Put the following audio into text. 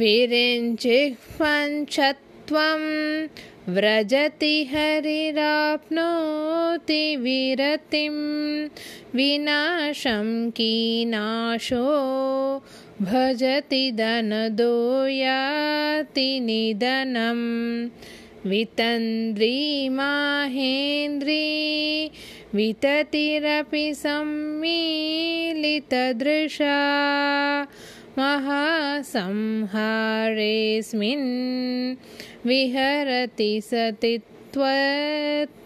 विरिञ्चिह्वञ्चत्वं व्रजति हरिराप्नोति विरतिं विनाशं कीनाशो भजति धनदो याति निधनं वितन्द्री माहेन्द्री विततिरपि सम्मीलितदृशा महासंहारेऽस्मिन् विहरति सति त्वत्पतिरसौ